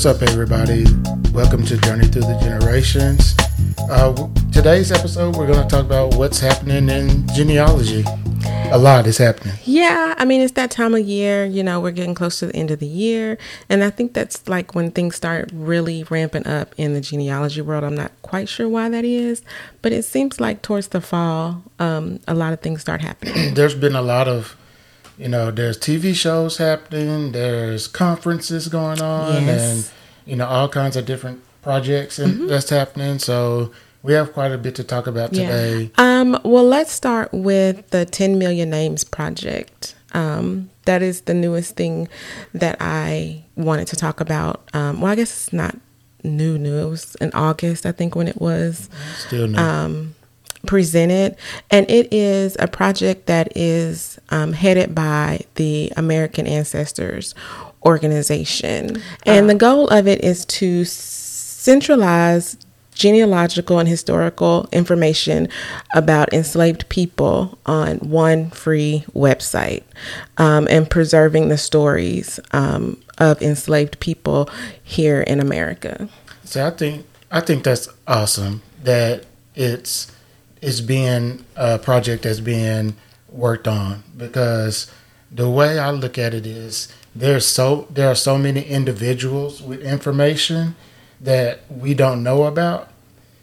What's up, everybody? Welcome to Journey Through the Generations. Uh, today's episode, we're going to talk about what's happening in genealogy. A lot is happening. Yeah, I mean, it's that time of year, you know, we're getting close to the end of the year. And I think that's like when things start really ramping up in the genealogy world. I'm not quite sure why that is, but it seems like towards the fall, um, a lot of things start happening. There's been a lot of, you know, there's TV shows happening, there's conferences going on, Yes. You know, all kinds of different projects and that's happening. So we have quite a bit to talk about today. Um, well, let's start with the 10 Million Names Project. Um, that is the newest thing that I wanted to talk about. Um, well, I guess it's not new, new. It was in August, I think, when it was Still new. um, presented. And it is a project that is um, headed by the American Ancestors Organization. And the goal of it is to centralize genealogical and historical information about enslaved people on one free website um, and preserving the stories um, of enslaved people here in America. So I think I think that's awesome that it's it's being a project that's being worked on because the way I look at it is there's so there are so many individuals with information that we don't know about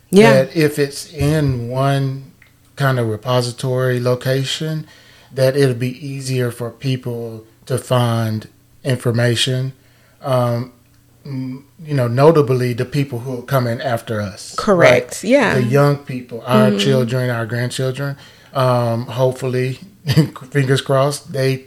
Yeah. that if it's in one kind of repository location that it'll be easier for people to find information um, you know notably the people who are coming after us Correct. right? Yeah. the young people our children our grandchildren um, hopefully fingers crossed they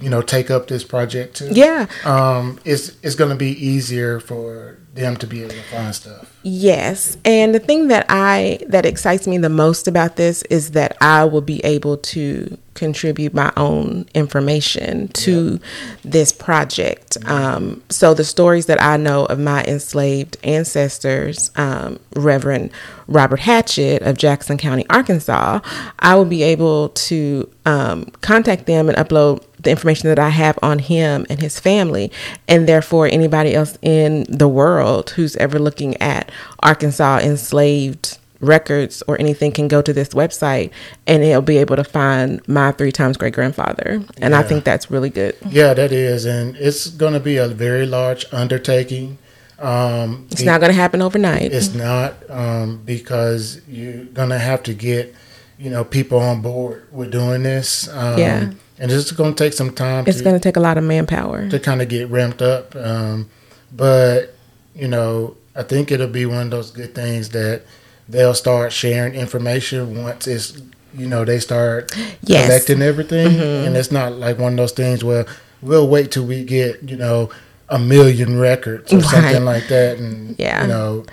you know take up this project too Yeah. um, it's it's going to be easier for them to be able to find stuff Yes. And the thing that I that excites me the most about this is that I will be able to contribute my own information to this project. Um, so the stories that I know of my enslaved ancestors, um, Reverend Robert Hatchett of Jackson County, Arkansas, I will be able to um, contact them and upload the information that I have on him and his family, and therefore anybody else in the world who's ever looking at Arkansas enslaved records or anything can go to this website and it'll be able to find my three times great grandfather. And I think that's really good. Yeah, that is, and it's going to be a very large undertaking. Um, It's not going to happen overnight. It's not um, because you're going to have to get you know people on board with doing this. Um, Yeah. And it's going to take some time It's going to take a lot of manpower. to kind of get ramped up. Um, but you know, I think it'll be one of those good things that they'll start sharing information once it's you know they start Yes. collecting everything, Mm-hmm. and it's not like one of those things where we'll wait till we get you know a million records or Right. something like that, and Yeah. you know,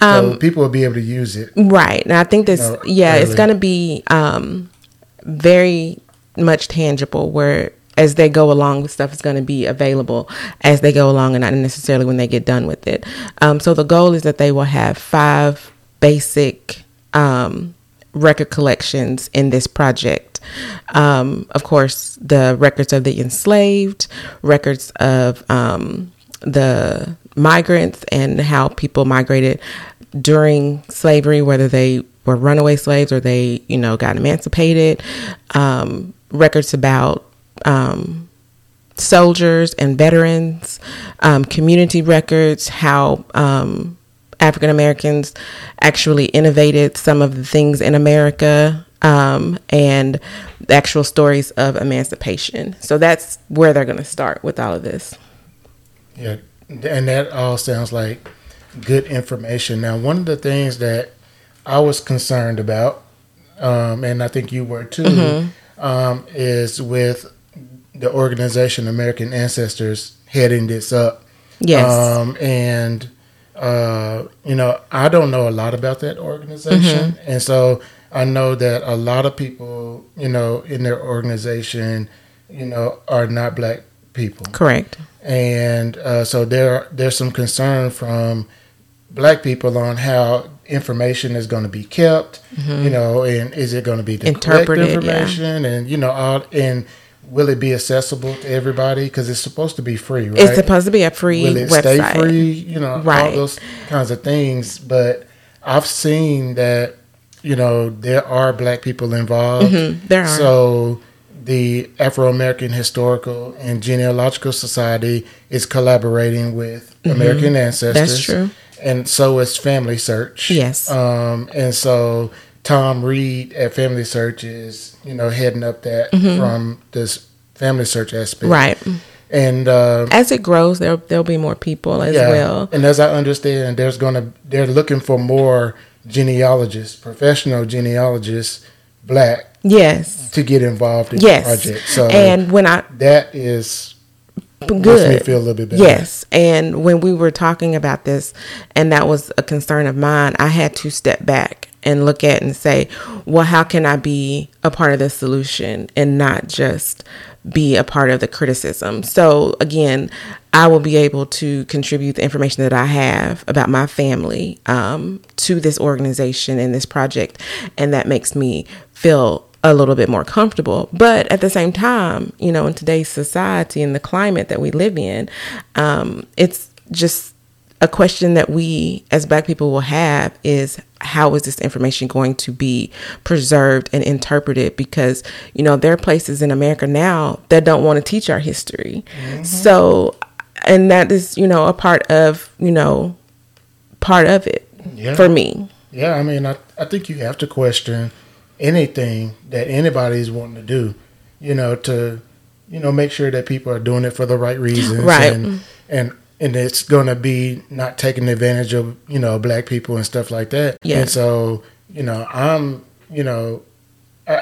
so Um, people will be able to use it. Right. And I think this, No, yeah, it's going to be um, very much tangible where as they go along with stuff is going to be available as they go along and not necessarily when they get done with it. Um, so the goal is that they will have five basic um, record collections in this project. Um, of course, the records of the enslaved, records of um, the migrants and how people migrated during slavery, whether they were runaway slaves or they, you know, got emancipated. Um, records about um, soldiers and veterans, um, community records, how um, African Americans actually innovated some of the things in America, um, and the actual stories of emancipation. So that's where they're going to start with all of this. Yeah, and that all sounds like good information. Now, one of the things that I was concerned about, um, and I think you were too, Mm-hmm. Um, is with the organization American Ancestors heading this up. Yes. Um, and uh, you know, I don't know a lot about that organization, Mm-hmm. and so I know that a lot of people, you know, in their organization, you know, are not black people Correct. and uh, so there there's some concern from black people on how information is going to be kept, you know, and is it going to be the correct Mm-hmm. Yeah. information, and you know, all and will it be accessible to everybody? Because it's supposed to be free, right? It's supposed to be a free will it website. stay free? You know, right. all those kinds of things. But I've seen that you know there are black people involved. Mhm, there are. So the Afro American Historical and Genealogical Society is collaborating with American Ancestors. Mm-hmm. That's true. And so is FamilySearch. Yes. Um, and so Thom Reed at FamilySearch is, you know, heading up that from this FamilySearch aspect. Mm-hmm. Right. And uh, As it grows, there there'll be more people as well. and as I understand, there's gonna they're looking for more genealogists, professional genealogists, black, Yes. to get involved in Yes. the project. So and when I that is good. makes me feel a little bit better. Yes. And when we were talking about this, and that was a concern of mine, I had to step back and look at and say, well, how can I be a part of the solution and not just be a part of the criticism? So, again, I will be able to contribute the information that I have about my family um, to this organization and this project. And that makes me feel a little bit more comfortable. But at the same time, you know, in today's society and the climate that we live in, um, it's just a question that we as black people will have is how is this information going to be preserved and interpreted because you know there are places in america now that don't want to teach our history so and that is you know a part of you know part of it Yeah. for me Yeah, I mean, I, I think you have to question anything that anybody's wanting to do, you know, to, you know, make sure that people are doing it for the right reasons. Right. And, and, and it's going to be not taking advantage of, you know, black people and stuff like that. Yeah. And so, you know, I'm, you know,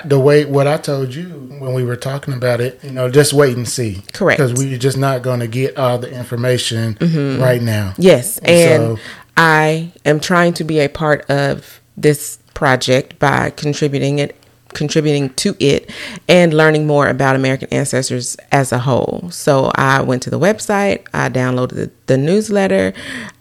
the way what I told you when we were talking about it, you know, just wait and see. Correct. Because we're just not going to get all the information mm-hmm. right now. Yes, And and so- I am trying to be a part of this project by contributing it contributing to it and learning more about American ancestors as a whole. So I went to the website, I downloaded the, the newsletter.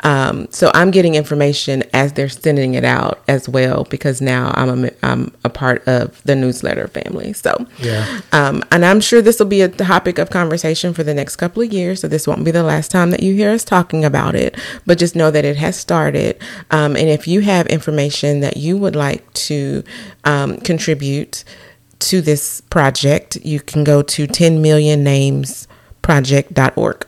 Um, so I'm getting information as they're sending it out as well because now I'm a, I'm a part of the newsletter family. So Yeah. um, and I'm sure this will be a topic of conversation for the next couple of years. So this won't be the last time that you hear us talking about it. But just know that it has started. Um, and if you have information that you would like to um, contribute to this project, you can go to 10 million names project.org.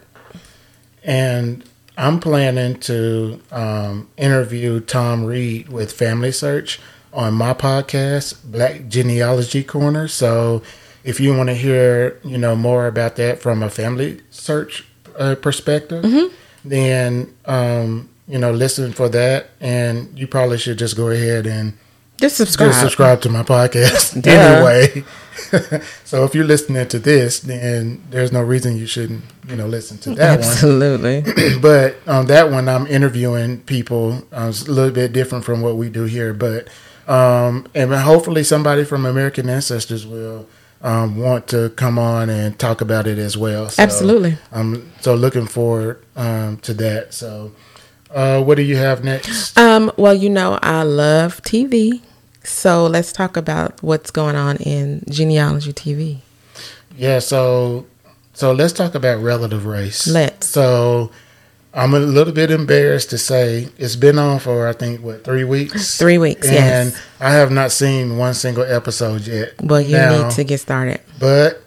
And I'm planning to um, interview Thom Reed with FamilySearch on my podcast, Black Genealogy Corner. So if you want to hear, you know, more about that from a family search uh, perspective, then um, you know, listen for that. And you probably should just go ahead and Just subscribe. just subscribe to my podcast anyway. so if you're listening to this, then there's no reason you shouldn't, you know, listen to that one Absolutely. but on that one, I'm interviewing people. Uh, it's a little bit different from what we do here, but um, and hopefully somebody from American Ancestors will um, want to come on and talk about it as well. So, Absolutely. I'm so looking forward um, to that. So, uh, what do you have next? Um, well, you know, I love TV. So let's talk about what's going on in genealogy TV. Yeah, so so let's talk about relative race. Let's. So I'm a little bit embarrassed to say it's been on for I think what three weeks. Three weeks, yes. and yes. I have not seen one single episode yet. Well, you Now, need to get started. But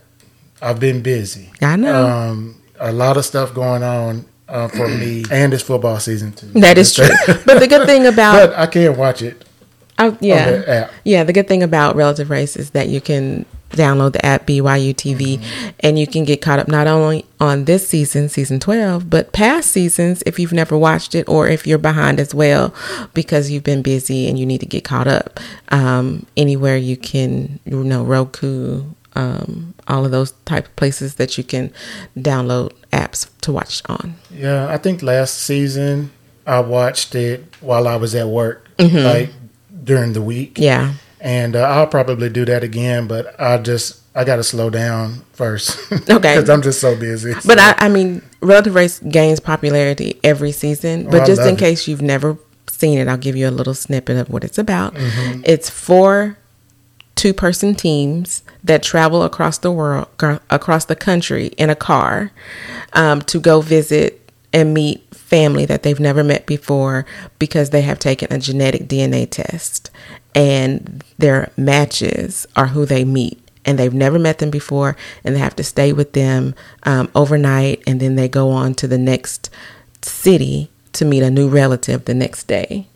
I've been busy. I know. Um, a lot of stuff going on uh, for me, and it's football season too. that is true. but the good thing about but I can't watch it oh, yeah, the app. yeah, the good thing about relative race is that you can download the app BYU TV Mm-hmm. and you can get caught up not only on this season, season 12, but past seasons if you've never watched it or if you're behind as well because you've been busy and you need to get caught up. Um, anywhere you can, you know, Roku, um, all of those type of places that you can download apps to watch on. Yeah, I think last season I watched it while I was at work, Mm-hmm. like during the week. Yeah. and uh, I'll probably do that again. But I just I got to slow down first, Okay. because I'm just so busy. But I, I mean, relative race gains popularity every season. Oh, But I just in it. case you've never seen it, I'll give you a little snippet of what it's about. Mm-hmm. It's four two person teams that travel across the world, across the country in a car um, to go visit and meet family that they've never met before because they have taken a genetic DNA test. And their matches are who they meet. And they've never met them before and they have to stay with them um, overnight and then they go on to the next city to meet a new relative the next day.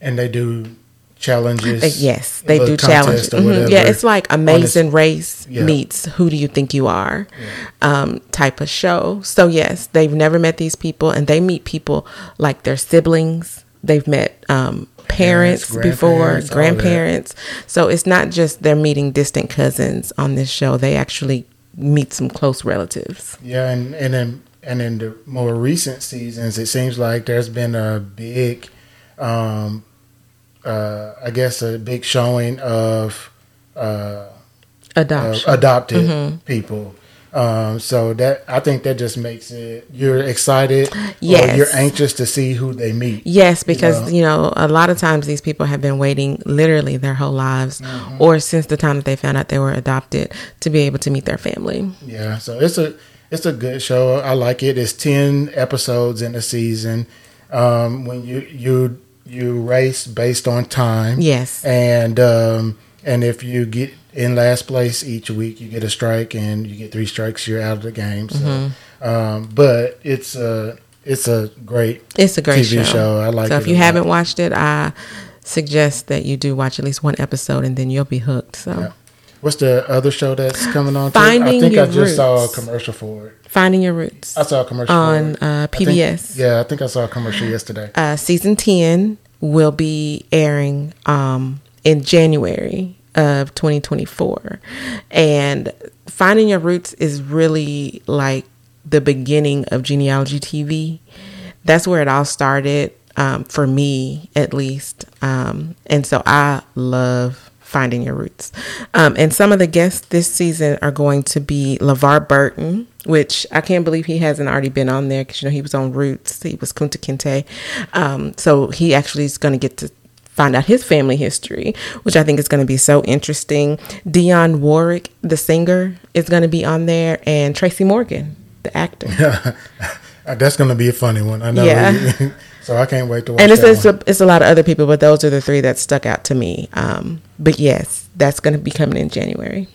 And they do challenges. Uh, yes, they do challenges. Mm-hmm. Yeah, it's like Amazing Race yeah. meets Who Do You Think You Are yeah. um, type of show. So, yes, they've never met these people and they meet people like their siblings. They've met um, parents, parents before, grandparents. grandparents. So, it's not just they're meeting distant cousins on this show, they actually meet some close relatives. Yeah, and, and then and in the more recent seasons, it seems like there's been a big um, uh, I guess, a big showing of uh, adoption, adopted mm-hmm. people. Um, so that I think that just makes it you're excited, yes, you're anxious to see who they meet. Yes, because you know? you know? a lot of times these people have been waiting literally their whole lives, mm-hmm. or since the time that they found out they were adopted, to be able to meet their family. Yeah, so it's a it's a good show. I like it. It's ten episodes in a season. Um, when you you you race based on time. Yes. And um, and if you get in last place each week, you get a strike, and you get three strikes, you're out of the game. So, mm-hmm. um, but it's a it's a great it's a great TV show. show. I like. So if you haven't watched it, I suggest that you do watch at least one episode, and then you'll be hooked. So. Yeah. What's the other show that's coming on? Finding I think Your I just roots. saw a commercial for it. Finding Your Roots. I saw a commercial on uh, PBS. I think, yeah, I think I saw a commercial yesterday. Uh, season ten will be airing um, in January of 2024. And Finding Your Roots is really like the beginning of genealogy TV. That's where it all started um, for me, at least. Um, and so I love Finding Your Roots. Um, and some of the guests this season are going to be LeVar Burton, which I can't believe he hasn't already been on there because you know he was on Roots, he was Kunta Kinte, um, so he actually is going to get to find out his family history, which I think is going to be so interesting. Dionne Warwick, the singer, is going to be on there, and Tracy Morgan, the actor. That's going to be a funny one. I know. Yeah. so I can't wait to watch. And it's it's a, it's a, lot of other people, but those are the three that stuck out to me. Um, but yes, that's going to be coming in January.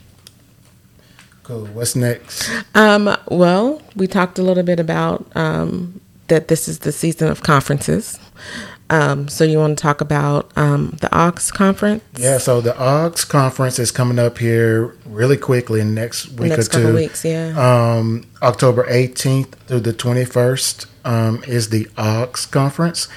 Cool. What's next? Um, well, we talked a little bit about um, that this is the season of conferences. Um, so you want to talk about um, the AAHGS conference? Yeah, so the AAHGS conference is coming up here really quickly in the next week next or two. Couple weeks, yeah. Um, October 18th through the 21st um, is the AAHGS conference.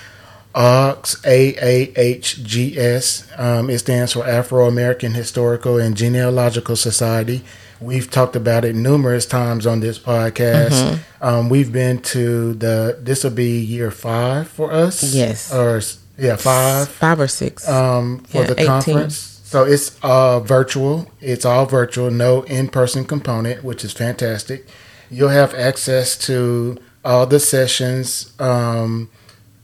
AAHGS, A-A-H-G-S. Um, it stands for Afro American Historical and Genealogical Society. We've talked about it numerous times on this podcast. Mm-hmm. Um, we've been to the, this will be year five for us. Yes. Or, yeah, five. Five or six. Um, for yeah, the 18. conference. So it's uh, virtual. It's all virtual, no in person component, which is fantastic. You'll have access to all the sessions. Um,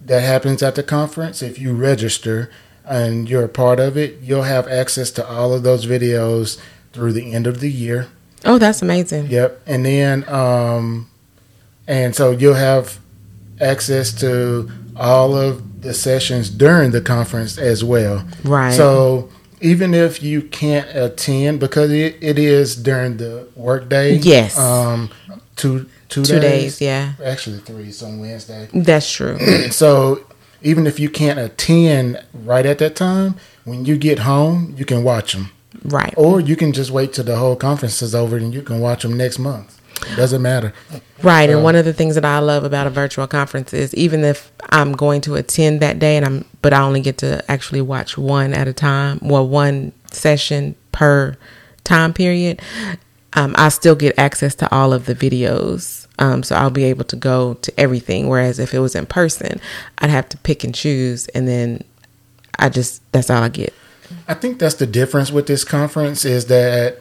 that happens at the conference, if you register and you're a part of it, you'll have access to all of those videos through the end of the year. Oh, that's amazing. Yep. And then, um, and so you'll have access to all of the sessions during the conference as well. Right. So even if you can't attend because it, it is during the workday. Yes. Um, two two, two days, days, yeah. Actually, three. It's on Wednesday. That's true. so even if you can't attend right at that time, when you get home, you can watch them. Right. Or you can just wait till the whole conference is over and you can watch them next month. It doesn't matter. Right. and one of the things that I love about a virtual conference is even if I'm going to attend that day and I'm but I only get to actually watch one at a time, well one session per time period, um, I still get access to all of the videos. Um, so I'll be able to go to everything. Whereas if it was in person, I'd have to pick and choose, and then I just that's all I get. I think that's the difference with this conference is that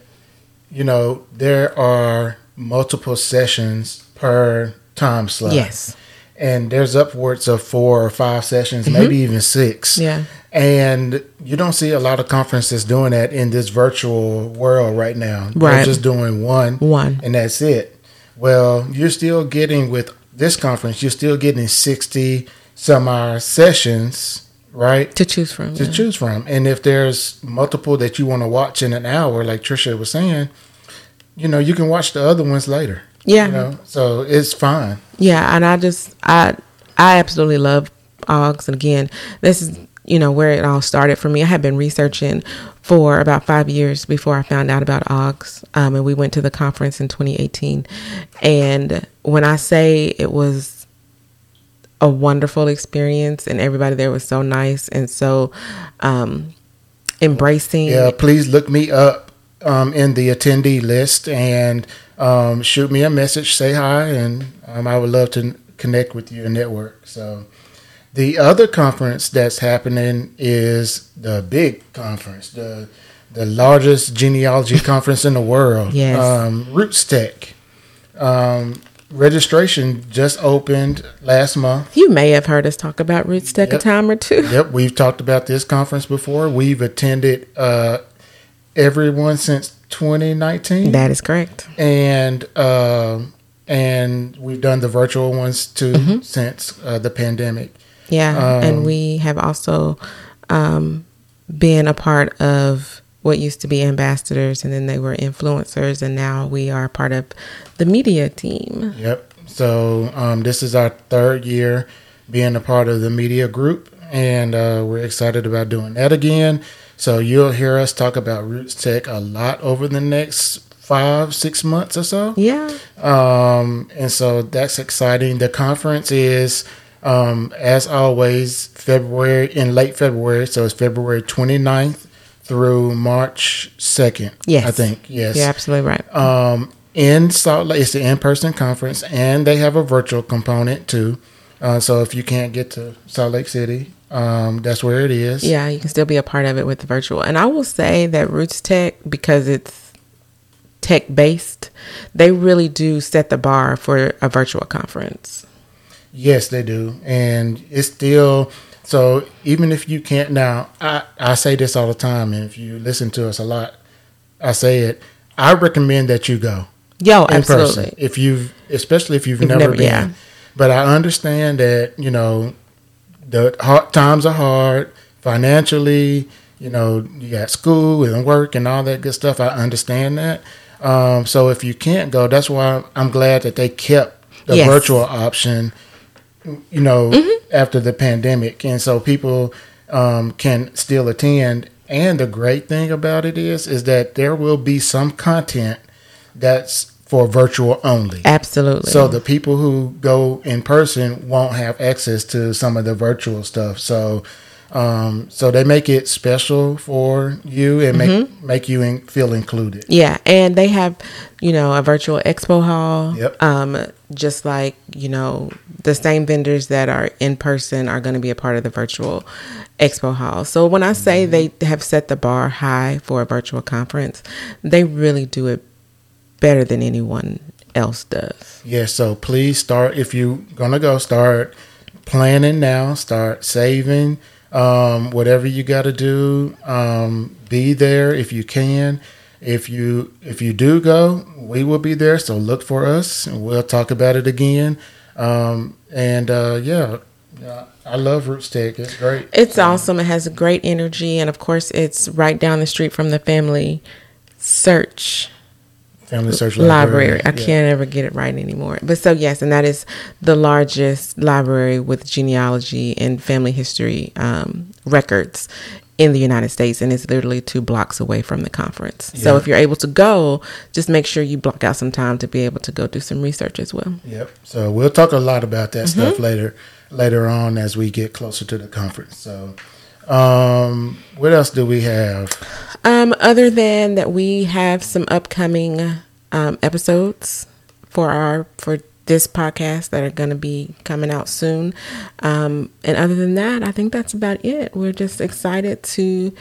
you know there are multiple sessions per time slot. Yes. and there's upwards of four or five sessions, maybe even six. Mm-hmm. Yeah. And you don't see a lot of conferences doing that in this virtual world right now. They're Right. just doing one, One. and that's it. Well, you're still getting with this conference, you're still getting 60 some hour sessions, right? To choose from. to yeah. choose from. And if there's multiple that you want to watch in an hour, like Trisha was saying, you know, you can watch the other ones later. Yeah. You know, so it's fine. Yeah, and I just I I absolutely love AAHGS. And again, this is you know where it all started for me. I had been researching for about five years before I found out about AAHGS, um, and we went to the conference in 2018. And when I say it was a wonderful experience, and everybody there was so nice and so um, embracing. Yeah, please look me up um, in the attendee list and um, shoot me a message, say hi, and um, I would love to connect with you and network. So, the other conference that's happening is the big conference, the the largest genealogy conference in the world. Yes. um, RootsTech. Um, registration just opened last month. You may have heard us talk about RootsTech a Yep. time or two. Yep, we've talked about this conference before. We've attended uh, everyone since 2019, That is correct. and um and we've done the virtual ones too Mm-hmm. since uh, the pandemic. Yeah, Um, and we have also um, been a part of what used to be ambassadors, and then they were influencers, and now we are part of the media team. Yep. So um, this is our third year being a part of the media group, and uh, we're excited about doing that again. So you'll hear us talk about RootsTech a lot over the next five, six months or so. Yeah, Um, and so that's exciting. The conference is, um, as always, February in late February. So it's February 29th through March 2nd. Yes. I think. Yes. you're absolutely right. Um, in Salt Lake, it's an in-person conference, and they have a virtual component too. Uh, so if you can't get to Salt Lake City, um, that's where it is. yeah, you can still be a part of it with the virtual. And I will say that RootsTech, because it's tech based, they really do set the bar for a virtual conference. Yes, they do, and it's still so. Even if you can't now, I I say this all the time, and if you listen to us a lot, I say it. I recommend that you go Yo, in absolutely. person if you've, especially if you've, You've never, never- been. yeah. But I understand that you know the hard, times are hard financially. You know, you got school and work and all that good stuff. I understand that. Um, so if you can't go, that's why I'm glad that they kept the Yes. virtual option. You know, Mm-hmm. after the pandemic, and so people um, can still attend. And the great thing about it is, is that there will be some content that's for virtual only. Absolutely. So the people who go in person won't have access to some of the virtual stuff. So, um, so they make it special for you and make Mm-hmm. make you in, feel included. Yeah, and they have, you know, a virtual expo hall. Yep. Um, just like you know, the same vendors that are in person are going to be a part of the virtual expo hall. So when I say they have set the bar high for a virtual conference, they really do it better than anyone else does. Yeah. So please start if you're gonna go. Start planning now. Start saving. Um, whatever you got to do, um, be there if you can. If you if you do go, we will be there. So look for us, and we'll talk about it again. Um, and uh, yeah, yeah, I love RootsTech. It's great. It's awesome. It has a great energy, and of course, it's right down the street from the Family Search FamilySearch library. Library. I Yeah. can't ever get it right anymore. But so yes, and that is the largest library with genealogy and family history um, records in the United States, and it's literally two blocks away from the conference. So if you're able to go, just make sure you block out some time to be able to go do some research as well. Yep. So we'll talk a lot about that Mm-hmm. stuff later later on as we get closer to the conference. So um what else do we have? Um, other than that, we have some upcoming um, episodes for our for this podcast that are going to be coming out soon. Um, and other than that, I think that's about it. We're just excited to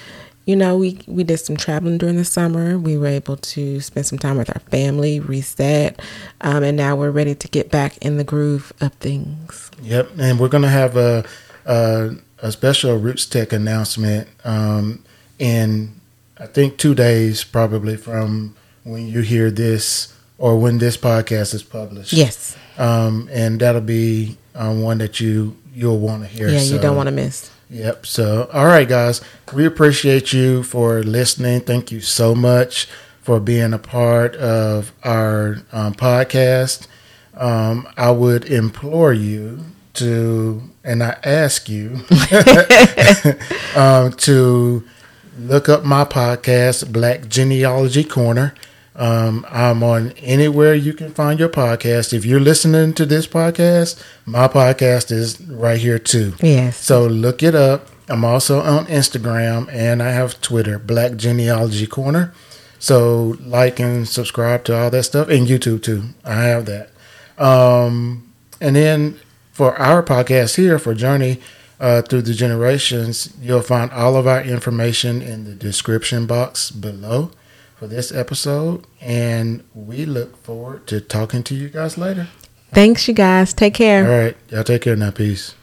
you know, we we did some traveling during the summer. We were able to spend some time with our family, reset, um, and now we're ready to get back in the groove of things. Yep, and we're gonna have a a, a special RootsTech announcement um, in I think two days, probably from when you hear this or when this podcast is published. Yes. Um, and that'll be um, one that you you'll want to hear. Yeah, so. you don't want to miss. Yep. So, all right, guys, we appreciate you for listening. Thank you so much for being a part of our um, podcast. Um, I would implore you to, and I ask you um, to look up my podcast, Black Genealogy Corner. Um, I'm on anywhere you can find your podcast. If you're listening to this podcast, my podcast is right here too. Yes. So look it up. I'm also on Instagram and I have Twitter, Black Genealogy Corner. So like and subscribe to all that stuff and YouTube too. I have that. Um, and then for our podcast here for Journey uh, through the generations, you'll find all of our information in the description box below for this episode. And we look forward to talking to you guys later. Thanks, you guys. Take care. All right. Y'all take care now. Peace.